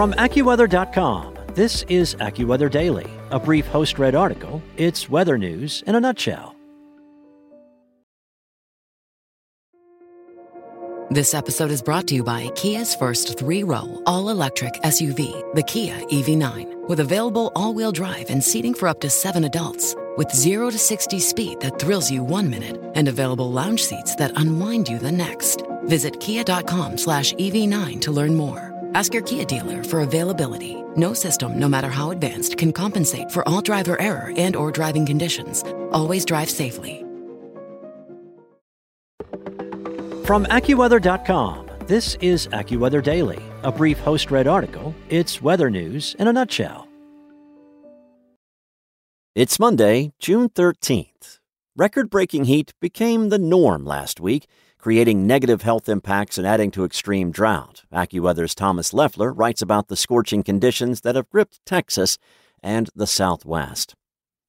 From AccuWeather.com, this is AccuWeather Daily, a brief host read article. It's weather news in a nutshell. This episode is brought to you by Kia's first three row, all electric SUV, the Kia EV9, with available all wheel drive and seating for up to seven adults. With 0 to 60 speed that thrills you one minute and available lounge seats that unwind you the next. Visit kia.com slash EV9 to learn more. Ask your Kia dealer for availability. No system, no matter how advanced, can compensate for all driver error and or driving conditions. Always drive safely. From AccuWeather.com, this is AccuWeather Daily, a brief host read article. It's weather news in a nutshell. It's Monday, June 13th. Record breaking heat became the norm last week creating negative health impacts and adding to extreme drought. AccuWeather's Thomas Leffler writes about the scorching conditions that have gripped Texas and the Southwest.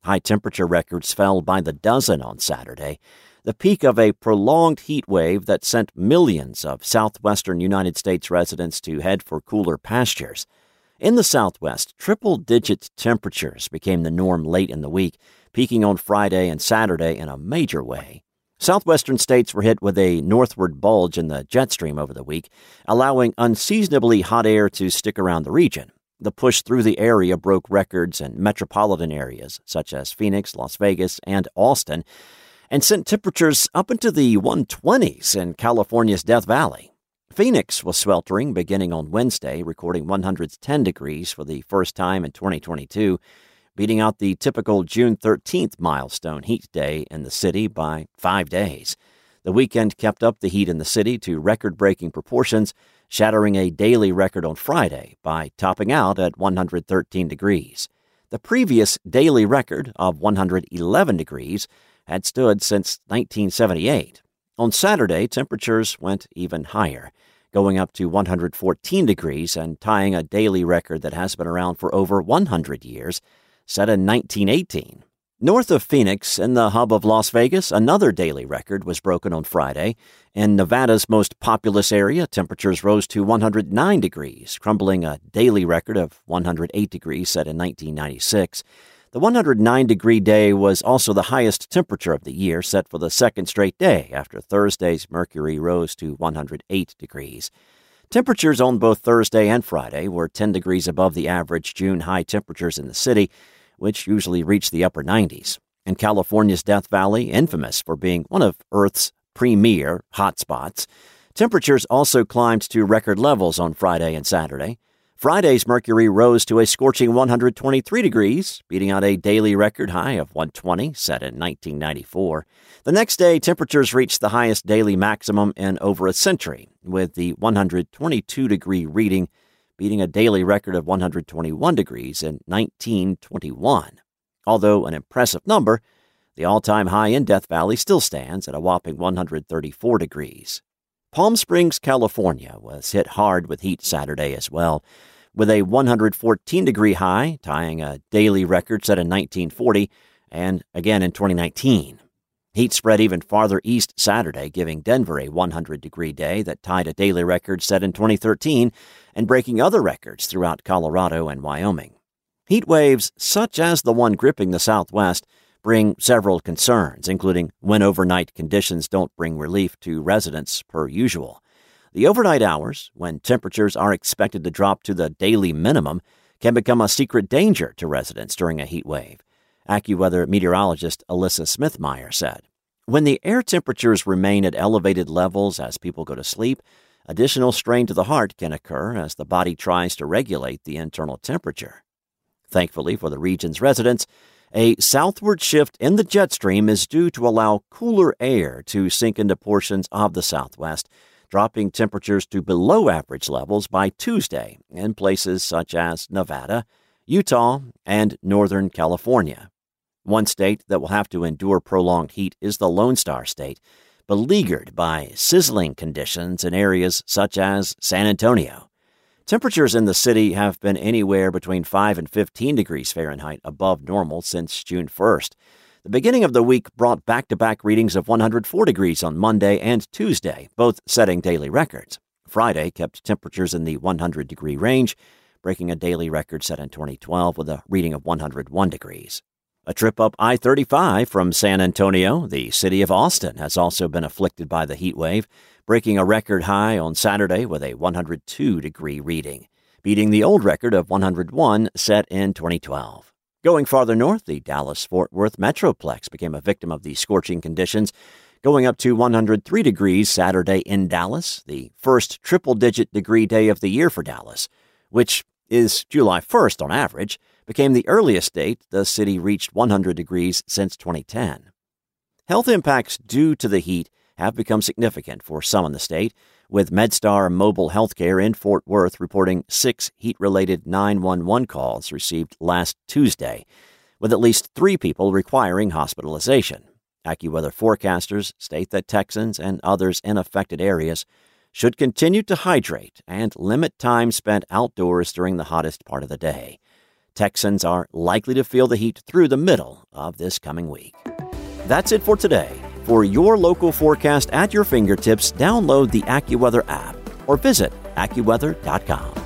High temperature records fell by the dozen on Saturday, the peak of a prolonged heat wave that sent millions of southwestern United States residents to head for cooler pastures. In the Southwest, triple digit temperatures became the norm late in the week, peaking on Friday and Saturday in a major way. Southwestern states were hit with a northward bulge in the jet stream over the week, allowing unseasonably hot air to stick around the region. The push through the area broke records in metropolitan areas such as Phoenix, Las Vegas, and Austin, and sent temperatures up into the 120s in California's Death Valley. Phoenix was sweltering beginning on Wednesday, recording 110 degrees for the first time in 2022 beating out the typical June 13th milestone heat day in the city by five days. The weekend kept up the heat in the city to record breaking proportions, shattering a daily record on Friday by topping out at 113 degrees. The previous daily record of 111 degrees had stood since 1978. On Saturday, temperatures went even higher, going up to 114 degrees and tying a daily record that has been around for over 100 years set in 1918. North of Phoenix, in the hub of Las Vegas, another daily record was broken on Friday. In Nevada's most populous area, temperatures rose to 109 degrees, crumbling a daily record of 108 degrees set in 1996. The 109 degree day was also the highest temperature of the year, set for the second straight day after Thursday's mercury rose to 108 degrees. Temperatures on both Thursday and Friday were 10 degrees above the average June high temperatures in the city, which usually reach the upper 90s. In California's Death Valley, infamous for being one of Earth's premier hotspots, temperatures also climbed to record levels on Friday and Saturday. Friday's mercury rose to a scorching 123 degrees, beating out a daily record high of 120 set in 1994. The next day, temperatures reached the highest daily maximum in over a century, with the 122 degree reading beating a daily record of 121 degrees in 1921. Although an impressive number, the all time high in Death Valley still stands at a whopping 134 degrees. Palm Springs, California was hit hard with heat Saturday as well, with a 114 degree high, tying a daily record set in 1940 and again in 2019. Heat spread even farther east Saturday, giving Denver a 100 degree day that tied a daily record set in 2013 and breaking other records throughout Colorado and Wyoming. Heat waves, such as the one gripping the Southwest, bring several concerns, including when overnight conditions don't bring relief to residents per usual. The overnight hours, when temperatures are expected to drop to the daily minimum, can become a secret danger to residents during a heat wave. AccuWeather meteorologist Alyssa Smithmier said. When the air temperatures remain at elevated levels as people go to sleep, additional strain to the heart can occur as the body tries to regulate the internal temperature. Thankfully for the region's residents, a southward shift in the jet stream is due to allow cooler air to sink into portions of the southwest, dropping temperatures to below average levels by Tuesday in places such as Nevada, Utah, and Northern California. One state that will have to endure prolonged heat is the Lone Star State, beleaguered by sizzling conditions in areas such as San Antonio. Temperatures in the city have been anywhere between 5 and 15 degrees Fahrenheit above normal since June 1st. The beginning of the week brought back to back readings of 104 degrees on Monday and Tuesday, both setting daily records. Friday kept temperatures in the 100 degree range, breaking a daily record set in 2012 with a reading of 101 degrees. A trip up I 35 from San Antonio, the city of Austin, has also been afflicted by the heat wave, breaking a record high on Saturday with a 102 degree reading, beating the old record of 101 set in 2012. Going farther north, the Dallas Fort Worth Metroplex became a victim of the scorching conditions, going up to 103 degrees Saturday in Dallas, the first triple digit degree day of the year for Dallas, which is July 1st on average became the earliest date the city reached 100 degrees since 2010. Health impacts due to the heat have become significant for some in the state, with MedStar Mobile Healthcare in Fort Worth reporting six heat related 911 calls received last Tuesday, with at least three people requiring hospitalization. AccuWeather forecasters state that Texans and others in affected areas should continue to hydrate and limit time spent outdoors during the hottest part of the day. Texans are likely to feel the heat through the middle of this coming week. That's it for today. For your local forecast at your fingertips, download the AccuWeather app or visit AccuWeather.com.